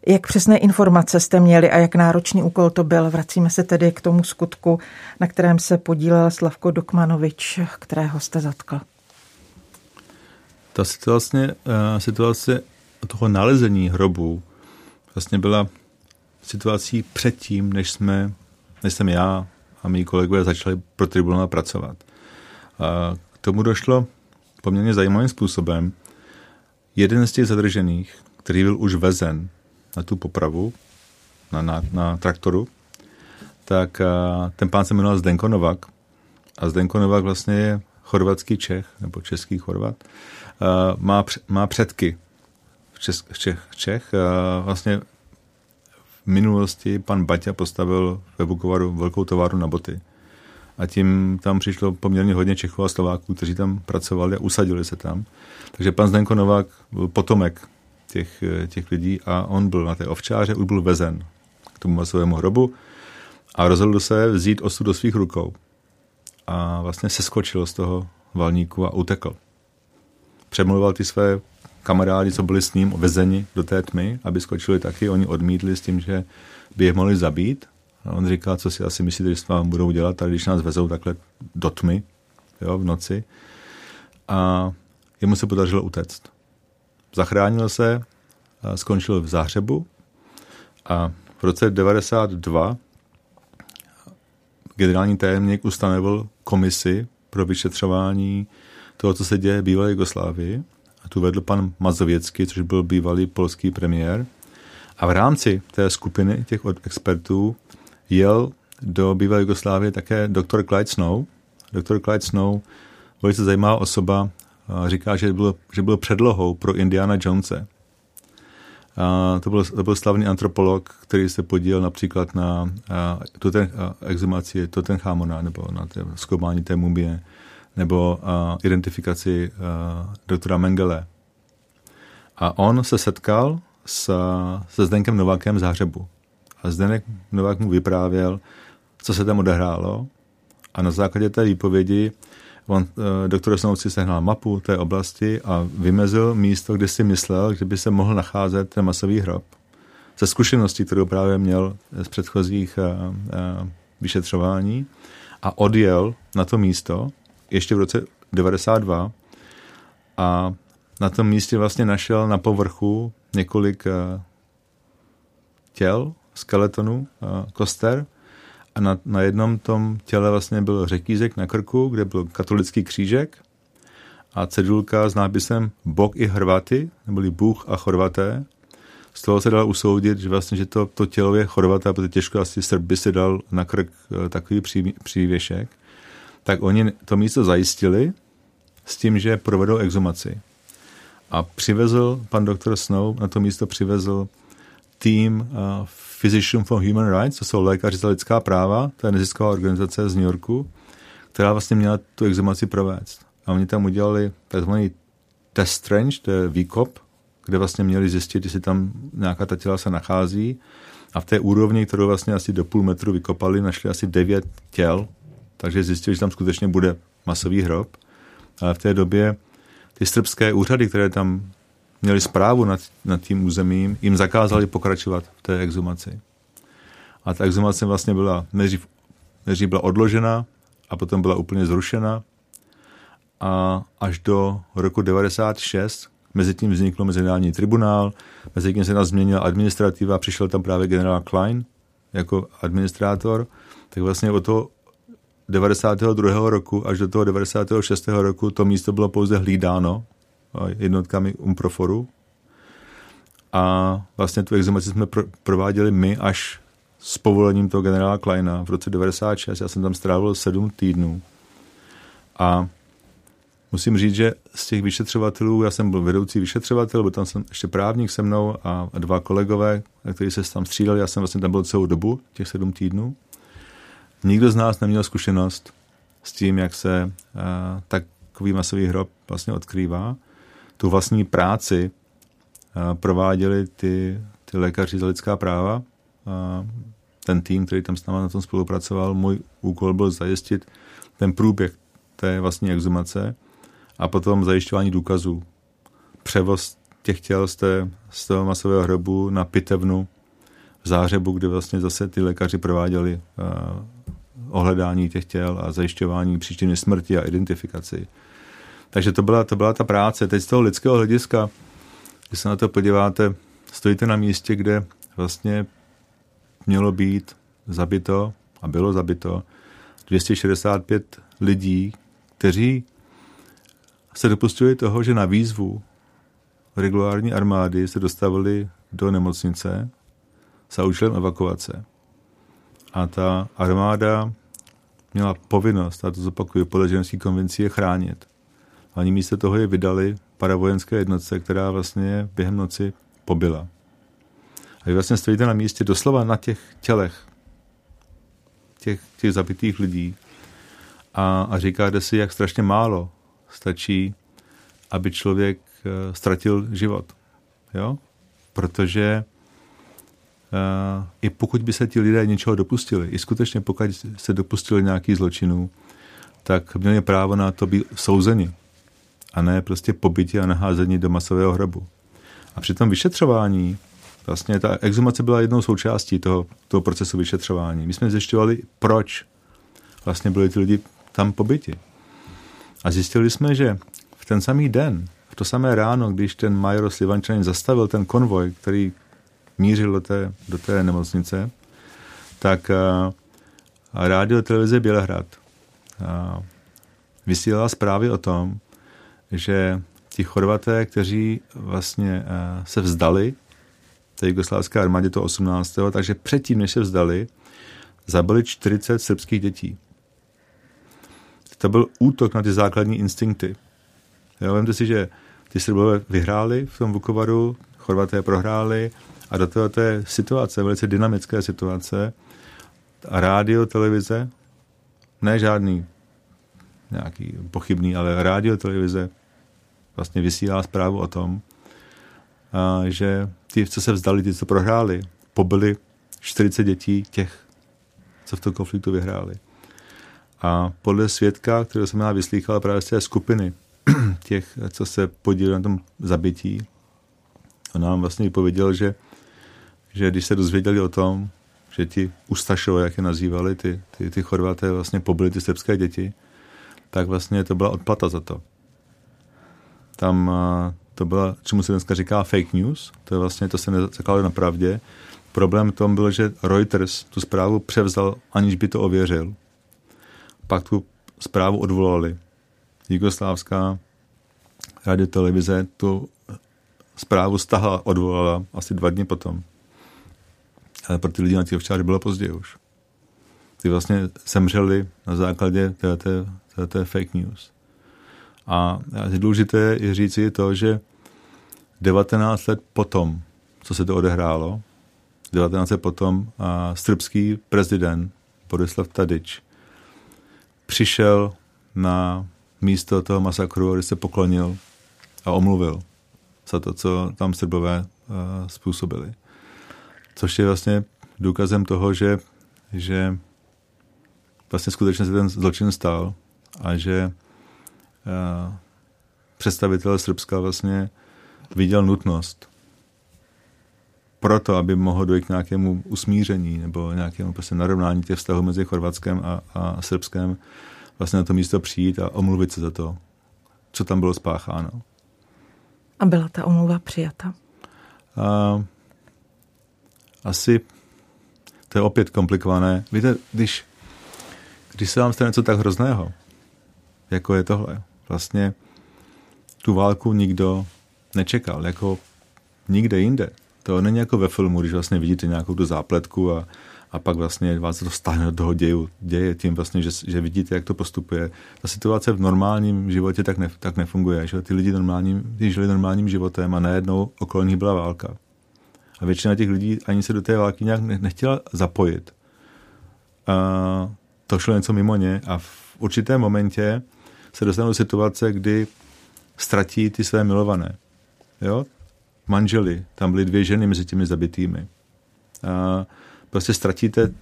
Jak přesné informace jste měli a jak náročný úkol to byl? Vracíme se tedy k tomu skutku, na kterém se podílel Slavko Dokmanovič, kterého jste zatkl. Ta situace, uh, situace toho nalezení hrobu vlastně byla situací předtím, než jsme, než jsem já a mý kolegové začali pro tribunál pracovat. A k tomu došlo poměrně zajímavým způsobem. Jeden z těch zadržených, který byl už vezen na tu popravu, na, na, na traktoru, tak a, ten pán se jmenoval Zdenko Novak. A Zdenko Novak vlastně je chorvatský Čech, nebo český Chorvat, má, má předky v Čech, Čech, Čech. Vlastně v minulosti pan Baťa postavil ve Vukovaru velkou továrnu na boty. A tím tam přišlo poměrně hodně Čechů a Slováků, kteří tam pracovali a usadili se tam. Takže pan Zdenko Novák byl potomek těch, těch lidí a on byl na té ovčáře, už byl vezen k tomu masovému hrobu a rozhodl se vzít osud do svých rukou. A vlastně seskočil z toho valníku a utekl. Přemluval ty své kamarádi, co byli s ním vezeni do té tmy, aby skočili taky. Oni odmítli s tím, že by je mohli zabít. A on říkal, co si asi myslíte, že s vám budou dělat, tady když nás vezou takhle do tmy jo, v noci. A jemu se podařilo utéct. Zachránil se, skončil v záhřebu a v roce 92 generální tajemník ustanovil komisi pro vyšetřování toho, co se děje v bývalé Jugoslávii. A tu vedl pan Mazověcký, což byl bývalý polský premiér. A v rámci té skupiny těch expertů jel do bývalé Jugoslávie také doktor Clyde Snow. Doktor Clyde Snow, velice zajímavá osoba, říká, že byl, že byl předlohou pro Indiana Jonese. A to, byl, to byl slavný antropolog, který se podílel například na Tuten, exhumaci Tutenchamona nebo na té, zkoumání té mumie nebo a, identifikaci a, doktora Mengele. A on se setkal s, se Zdenkem Novákem z Záhřebu. A Zdenek Novák mu vyprávěl, co se tam odehrálo. A na základě té výpovědi on, eh, doktor Snovci sehnal mapu té oblasti a vymezil místo, kde si myslel, že by se mohl nacházet ten masový hrob. Ze zkušeností, kterou právě měl z předchozích a, eh, vyšetřování a odjel na to místo ještě v roce 92 a na tom místě vlastně našel na povrchu několik těl, skeletonů, koster a na, na jednom tom těle vlastně byl řetízek na krku, kde byl katolický křížek a cedulka s nápisem Bog i Hrvaty, neboli Bůh a Chorvaté. Z toho se dalo usoudit, že vlastně, že to, to tělo je Chorvata, protože těžko asi Srb by si dal na krk eh, takový pří, přívěšek. Tak oni to místo zajistili s tím, že provedou exumaci. A přivezl, pan doktor Snow na to místo přivezl tým uh, Physician for Human Rights, to jsou lékaři za lidská práva, to je nezisková organizace z New Yorku, která vlastně měla tu exhumaci provést. A oni tam udělali takzvaný test range, to je výkop, kde vlastně měli zjistit, jestli tam nějaká ta těla se nachází. A v té úrovni, kterou vlastně asi do půl metru vykopali, našli asi devět těl, takže zjistili, že tam skutečně bude masový hrob. Ale v té době ty srbské úřady, které tam měli zprávu nad, nad tím územím, jim zakázali pokračovat v té exhumaci. A ta exhumace vlastně byla, nejdřív, nejdřív byla odložena a potom byla úplně zrušena a až do roku 96 mezi tím vznikl mezinárodní tribunál, mezi tím se nás změnila administrativa, přišel tam právě generál Klein jako administrátor, tak vlastně od toho 92. roku až do toho 96. roku to místo bylo pouze hlídáno jednotkami Umproforu. A vlastně tu exhumaci jsme pro, prováděli my až s povolením toho generála Kleina v roce 96. Já jsem tam strávil sedm týdnů. A musím říct, že z těch vyšetřovatelů, já jsem byl vedoucí vyšetřovatel, byl tam jsem ještě právník se mnou a dva kolegové, kteří se tam střídali, já jsem vlastně tam byl celou dobu, těch sedm týdnů. Nikdo z nás neměl zkušenost s tím, jak se uh, takový masový hrob vlastně odkrývá tu vlastní práci prováděli ty, ty lékaři za lidská práva. A ten tým, který tam s námi na tom spolupracoval, můj úkol byl zajistit ten průběh té vlastní exumace a potom zajišťování důkazů. Převoz těch těl z, té, z toho masového hrobu na pitevnu v Zářebu, kde vlastně zase ty lékaři prováděli uh, ohledání těch těl a zajišťování příčiny smrti a identifikaci. Takže to byla, to byla ta práce. Teď z toho lidského hlediska, když se na to podíváte, stojíte na místě, kde vlastně mělo být zabito a bylo zabito 265 lidí, kteří se dopustili toho, že na výzvu regulární armády se dostavili do nemocnice za účelem evakuace. A ta armáda měla povinnost, a to zopakuju, podle ženské konvenci je chránit. A oni místo toho je vydali paravojenské jednotce, která vlastně během noci pobila. A vy vlastně stojíte na místě doslova na těch tělech těch, těch zabitých lidí a, a říkáte si, jak strašně málo stačí, aby člověk uh, ztratil život. Jo? Protože i pokud by se ti lidé něčeho dopustili, i skutečně pokud se dopustili nějaký zločinů, tak měli právo na to být souzeni a ne prostě pobyti a naházení do masového hrobu. A při tom vyšetřování vlastně ta exhumace byla jednou součástí toho, toho procesu vyšetřování. My jsme zjišťovali, proč vlastně byli ty lidi tam pobyti. A zjistili jsme, že v ten samý den, v to samé ráno, když ten major Slivančanin zastavil ten konvoj, který mířil do té, do té nemocnice, tak a, a rádio televize Bělehrad a, vysílala zprávy o tom, že ti Chorvaté, kteří vlastně a, se vzdali té jugoslávské armádě to 18. Takže předtím, než se vzdali, zabili 40 srbských dětí. To byl útok na ty základní instinkty. Jo, vemte si, že ty Srbové vyhráli v tom Vukovaru, Chorvaté prohráli a do této té situace, velice dynamické situace, a rádio, televize, ne žádný nějaký pochybný, ale rádio, televize vlastně vysílá zprávu o tom, a že ti, co se vzdali, ti, co prohráli, pobili 40 dětí těch, co v tom konfliktu vyhráli. A podle svědka, kterého jsem já vyslýchal právě z té skupiny těch, co se podíleli na tom zabití, on nám vlastně vypověděl, že, že když se dozvěděli o tom, že ti Ustašové, jak je nazývali, ty, ty, ty Chorvaté vlastně pobili ty srbské děti, tak vlastně to byla odplata za to. Tam to byla, čemu se dneska říká fake news, to je vlastně, to se nezakládá na pravdě. Problém v tom byl, že Reuters tu zprávu převzal, aniž by to ověřil. Pak tu zprávu odvolali. Jugoslávská radio televize tu zprávu stahla, odvolala asi dva dny potom. Pro ty lidi na těch včáři bylo pozdě už. Ty vlastně semřeli na základě té fake news. A důležité je říci to, že 19 let potom, co se to odehrálo, 19 let potom a srbský prezident Borislav Tadič přišel na místo toho masakru, kde se poklonil a omluvil za to, co tam Srbové způsobili. Což je vlastně důkazem toho, že, že vlastně skutečně se ten zločin stal a že uh, představitel Srbska vlastně viděl nutnost proto, aby mohlo dojít k nějakému usmíření nebo nějakému prostě narovnání těch vztahů mezi Chorvatskem a, a Srbskem, vlastně na to místo přijít a omluvit se za to, co tam bylo spácháno. A byla ta omluva přijata? A, asi to je opět komplikované. Víte, když, když se vám stane něco tak hrozného, jako je tohle, vlastně tu válku nikdo nečekal, jako nikde jinde. To není jako ve filmu, když vlastně vidíte nějakou tu zápletku a, a pak vlastně vás to stáhne do toho děju, děje tím vlastně, že, že vidíte, jak to postupuje. Ta situace v normálním životě tak, ne, tak nefunguje, že ty lidi normálním, žili normálním životem a najednou okolo nich byla válka. A většina těch lidí ani se do té války nějak nechtěla zapojit. A to šlo něco mimo ně a v určitém momentě se dostanou do situace, kdy ztratí ty své milované jo, manželi, tam byly dvě ženy mezi těmi zabitými. A prostě ztratíte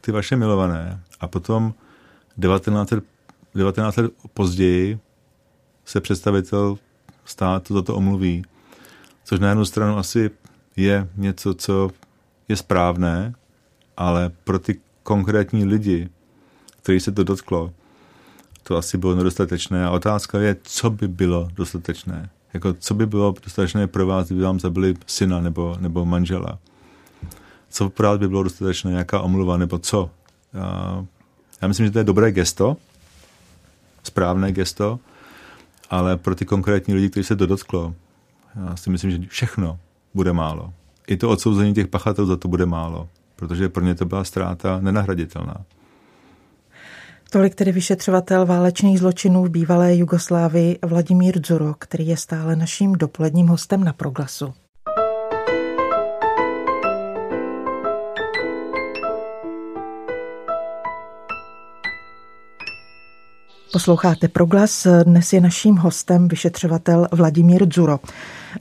ty vaše milované a potom 19 let, 19 let později se představitel státu toto omluví. Což na jednu stranu asi je něco, co je správné, ale pro ty konkrétní lidi, který se to dotklo, to asi bylo nedostatečné. A otázka je, co by bylo dostatečné jako co by bylo dostatečné pro vás, kdyby vám zabili syna nebo, nebo manžela? Co pro vás by bylo dostatečné, jaká omluva nebo co? Já, já myslím, že to je dobré gesto, správné gesto, ale pro ty konkrétní lidi, kteří se to dotklo, já si myslím, že všechno bude málo. I to odsouzení těch pachatelů za to bude málo, protože pro ně to byla ztráta nenahraditelná. Tolik tedy vyšetřovatel válečných zločinů v bývalé Jugoslávii Vladimír Dzuro, který je stále naším dopoledním hostem na Proglasu. Posloucháte Proglas, dnes je naším hostem vyšetřovatel Vladimír Dzuro.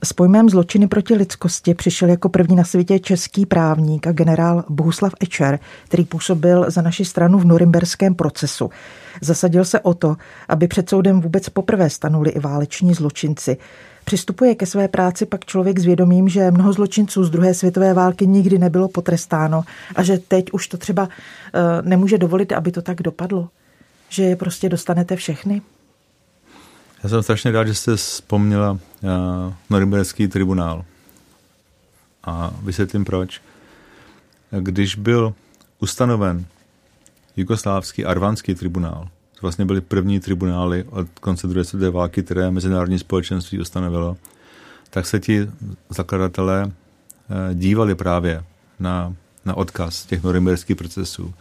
S pojmem zločiny proti lidskosti přišel jako první na světě český právník a generál Bohuslav Ečer, který působil za naši stranu v norimberském procesu. Zasadil se o to, aby před soudem vůbec poprvé stanuli i váleční zločinci. Přistupuje ke své práci pak člověk s vědomím, že mnoho zločinců z druhé světové války nikdy nebylo potrestáno a že teď už to třeba eh, nemůže dovolit, aby to tak dopadlo že je prostě dostanete všechny? Já jsem strašně rád, že jste vzpomněla uh, Norimberský tribunál. A vysvětlím proč. Když byl ustanoven Jugoslávský arvánský tribunál, to vlastně byly první tribunály od konce druhé světové války, které mezinárodní společenství ustanovilo, tak se ti zakladatelé uh, dívali právě na, na odkaz těch norimberských procesů. Uh,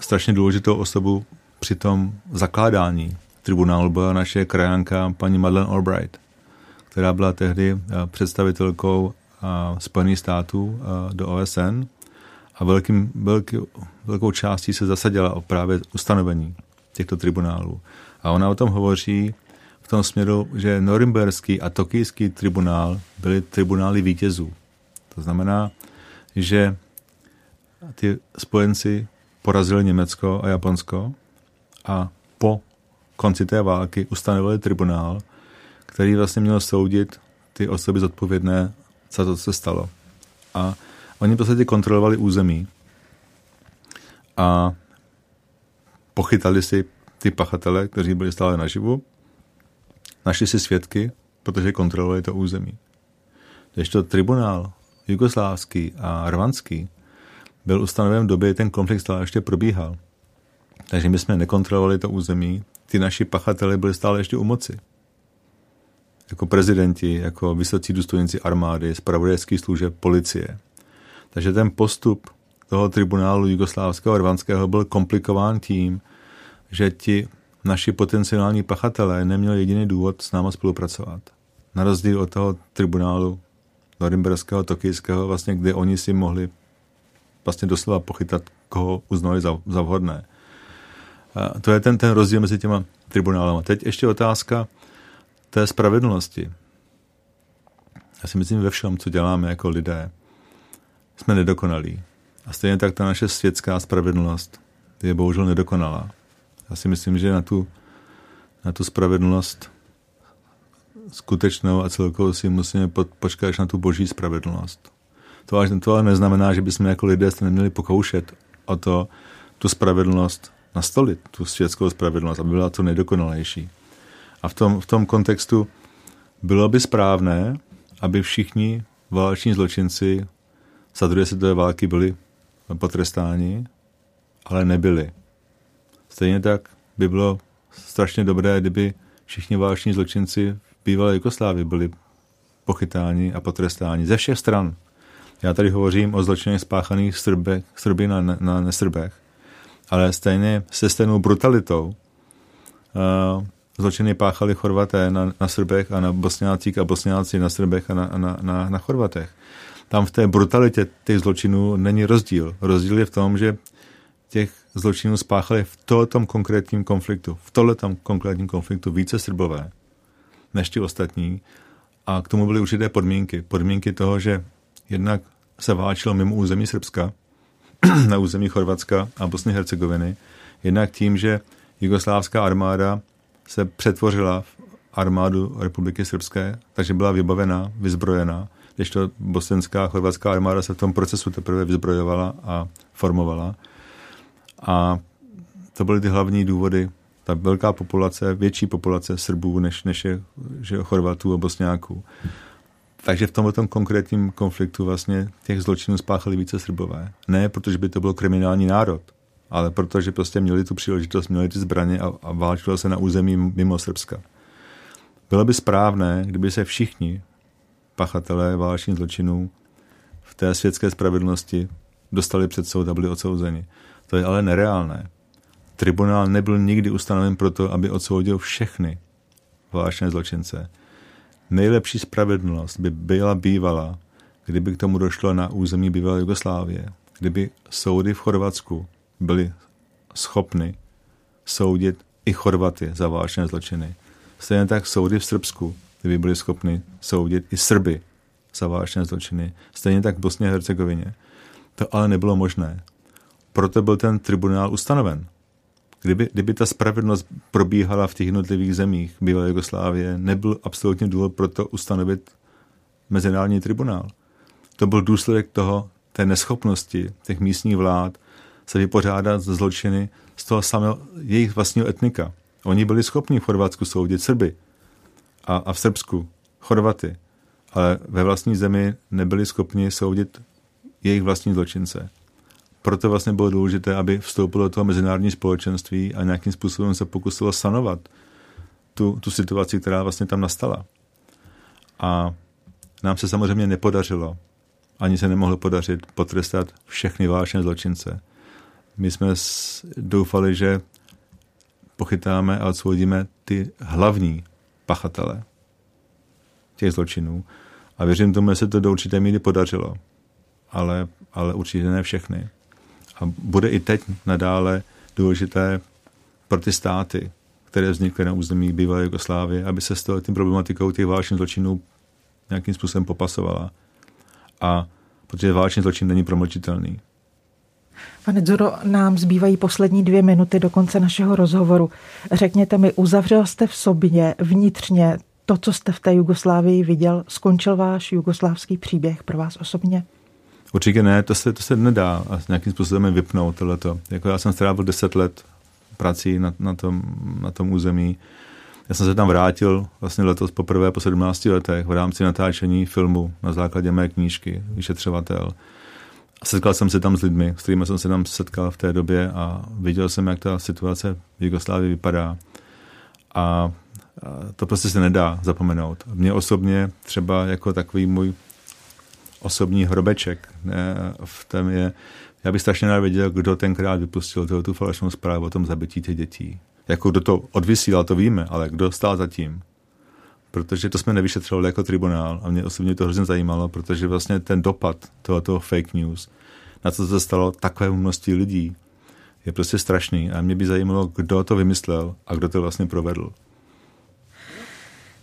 strašně důležitou osobu při tom zakládání tribunálu byla naše krajanka paní Madeleine Albright, která byla tehdy eh, představitelkou eh, Spojených států eh, do OSN a velkým, velký, velkou částí se zasadila o právě ustanovení těchto tribunálů. A ona o tom hovoří v tom směru, že Norimberský a Tokijský tribunál byly tribunály vítězů. To znamená, že ty spojenci porazili Německo a Japonsko a po konci té války ustanovili tribunál, který vlastně měl soudit ty osoby zodpovědné za to, co se stalo. A oni v podstatě kontrolovali území a pochytali si ty pachatele, kteří byli stále naživu, našli si svědky, protože kontrolovali to území. Když to tribunál jugoslávský a rvanský byl ustanoven v době, ten konflikt stále ještě probíhal. Takže my jsme nekontrolovali to území. Ty naši pachatele byli stále ještě u moci. Jako prezidenti, jako vysocí důstojníci armády, spravodajský služeb, policie. Takže ten postup toho tribunálu jugoslávského a rvanského byl komplikován tím, že ti naši potenciální pachatelé neměli jediný důvod s náma spolupracovat. Na rozdíl od toho tribunálu norimberského, tokijského, vlastně, kde oni si mohli vlastně doslova pochytat, koho uznali za, za vhodné. A to je ten, ten rozdíl mezi těma tribunálama. Teď ještě otázka té spravedlnosti. Já si myslím ve všem, co děláme jako lidé, jsme nedokonalí. A stejně tak ta naše světská spravedlnost je bohužel nedokonalá. Já si myslím, že na tu, na tu spravedlnost skutečnou a celkovou si musíme počkat až na tu boží spravedlnost. To, to ale neznamená, že bychom jako lidé se neměli pokoušet o to, tu spravedlnost nastolit tu světskou spravedlnost, aby byla to nejdokonalejší. A v tom, v tom kontextu bylo by správné, aby všichni váleční zločinci za druhé světové války byli potrestáni, ale nebyli. Stejně tak by bylo strašně dobré, kdyby všichni váleční zločinci v bývalé Jugoslávii byli pochytáni a potrestáni ze všech stran. Já tady hovořím o zločinech spáchaných Srby, Srby na, na nesrbech ale stejně se stejnou brutalitou uh, zločiny páchali Chorvaté na, na Srbech a na Bosňácích a Bosňáci na Srbech a na, na, na, na Chorvatech. Tam v té brutalitě těch zločinů není rozdíl. Rozdíl je v tom, že těch zločinů spáchali v tom konkrétním konfliktu, v tom konkrétním konfliktu více Srbové než ti ostatní. A k tomu byly určité podmínky. Podmínky toho, že jednak se válčilo mimo území Srbska, na území Chorvatska a Bosny Hercegoviny. Jednak tím, že jugoslávská armáda se přetvořila v armádu Republiky Srbské, takže byla vybavená, vyzbrojená, když to bosenská a chorvatská armáda se v tom procesu teprve vyzbrojovala a formovala. A to byly ty hlavní důvody. Ta velká populace, větší populace Srbů, než, než je že Chorvatů a Bosňáků. Takže v tomto konkrétním konfliktu vlastně těch zločinů spáchali více Srbové. Ne protože by to byl kriminální národ, ale protože prostě měli tu příležitost, měli ty zbraně a, a válčilo se na území mimo Srbska. Bylo by správné, kdyby se všichni pachatelé válečných zločinů v té světské spravedlnosti dostali před soud a byli odsouzeni. To je ale nereálné. tribunál nebyl nikdy ustanoven proto, aby odsoudil všechny válečné zločince. Nejlepší spravedlnost by byla bývala, kdyby k tomu došlo na území bývalé Jugoslávie, kdyby soudy v Chorvatsku byly schopny soudit i Chorvaty za válečné zločiny. Stejně tak soudy v Srbsku, kdyby byly schopny soudit i Srby za válečné zločiny. Stejně tak v Bosně a Hercegovině. To ale nebylo možné. Proto byl ten tribunál ustanoven. Kdyby, kdyby ta spravedlnost probíhala v těch jednotlivých zemích bývalé Jugoslávie, nebyl absolutně důvod pro to ustanovit mezinárodní tribunál. To byl důsledek toho, té neschopnosti těch místních vlád se vypořádat z zločiny z toho samého jejich vlastního etnika. Oni byli schopni v Chorvatsku soudit Srby a, a v Srbsku Chorvaty, ale ve vlastní zemi nebyli schopni soudit jejich vlastní zločince. Proto vlastně bylo důležité, aby vstoupilo do toho mezinárodní společenství a nějakým způsobem se pokusilo sanovat tu, tu situaci, která vlastně tam nastala. A nám se samozřejmě nepodařilo, ani se nemohlo podařit potrestat všechny válečné zločince. My jsme doufali, že pochytáme a odsoudíme ty hlavní pachatele těch zločinů. A věřím tomu, že se to do určité míry podařilo. Ale, ale určitě ne všechny. A bude i teď nadále důležité pro ty státy, které vznikly na území bývalé Jugoslávie, aby se s tím problematikou těch válečných zločinů nějakým způsobem popasovala. A protože válečný zločin není promlčitelný. Pane Dzuro, nám zbývají poslední dvě minuty do konce našeho rozhovoru. Řekněte mi, uzavřel jste v sobě vnitřně to, co jste v té Jugoslávii viděl? Skončil váš jugoslávský příběh pro vás osobně? Určitě ne, to se, to se nedá a nějakým způsobem vypnout tohleto. Jako já jsem strávil deset let prací na, na, tom, na tom území. Já jsem se tam vrátil vlastně letos poprvé po 17 letech v rámci natáčení filmu na základě mé knížky Vyšetřovatel. A setkal jsem se tam s lidmi, s kterými jsem se tam setkal v té době a viděl jsem, jak ta situace v Jugoslávii vypadá. A to prostě se nedá zapomenout. Mně osobně třeba jako takový můj osobní hrobeček v tom je, já bych strašně rád věděl, kdo tenkrát vypustil tu, tu falešnou zprávu o tom zabití těch dětí. Jako kdo to odvysílal, to víme, ale kdo stál za tím. Protože to jsme nevyšetřovali jako tribunál a mě osobně to hrozně zajímalo, protože vlastně ten dopad tohoto fake news, na co se stalo takové množství lidí, je prostě strašný a mě by zajímalo, kdo to vymyslel a kdo to vlastně provedl.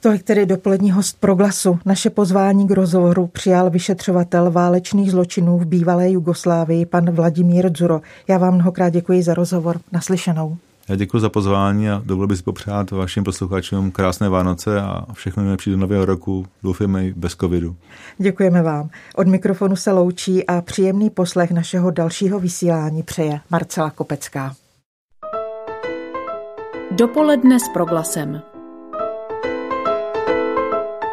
Tolik tedy dopolední host Proglasu. Naše pozvání k rozhovoru přijal vyšetřovatel válečných zločinů v bývalé Jugoslávii, pan Vladimír Dzuro. Já vám mnohokrát děkuji za rozhovor. Naslyšenou. Já děkuji za pozvání a dovolil bych si popřát vašim posluchačům krásné Vánoce a všechno nejlepší do nového roku. Doufujeme i bez covidu. Děkujeme vám. Od mikrofonu se loučí a příjemný poslech našeho dalšího vysílání přeje Marcela Kopecká. Dopoledne s proglasem.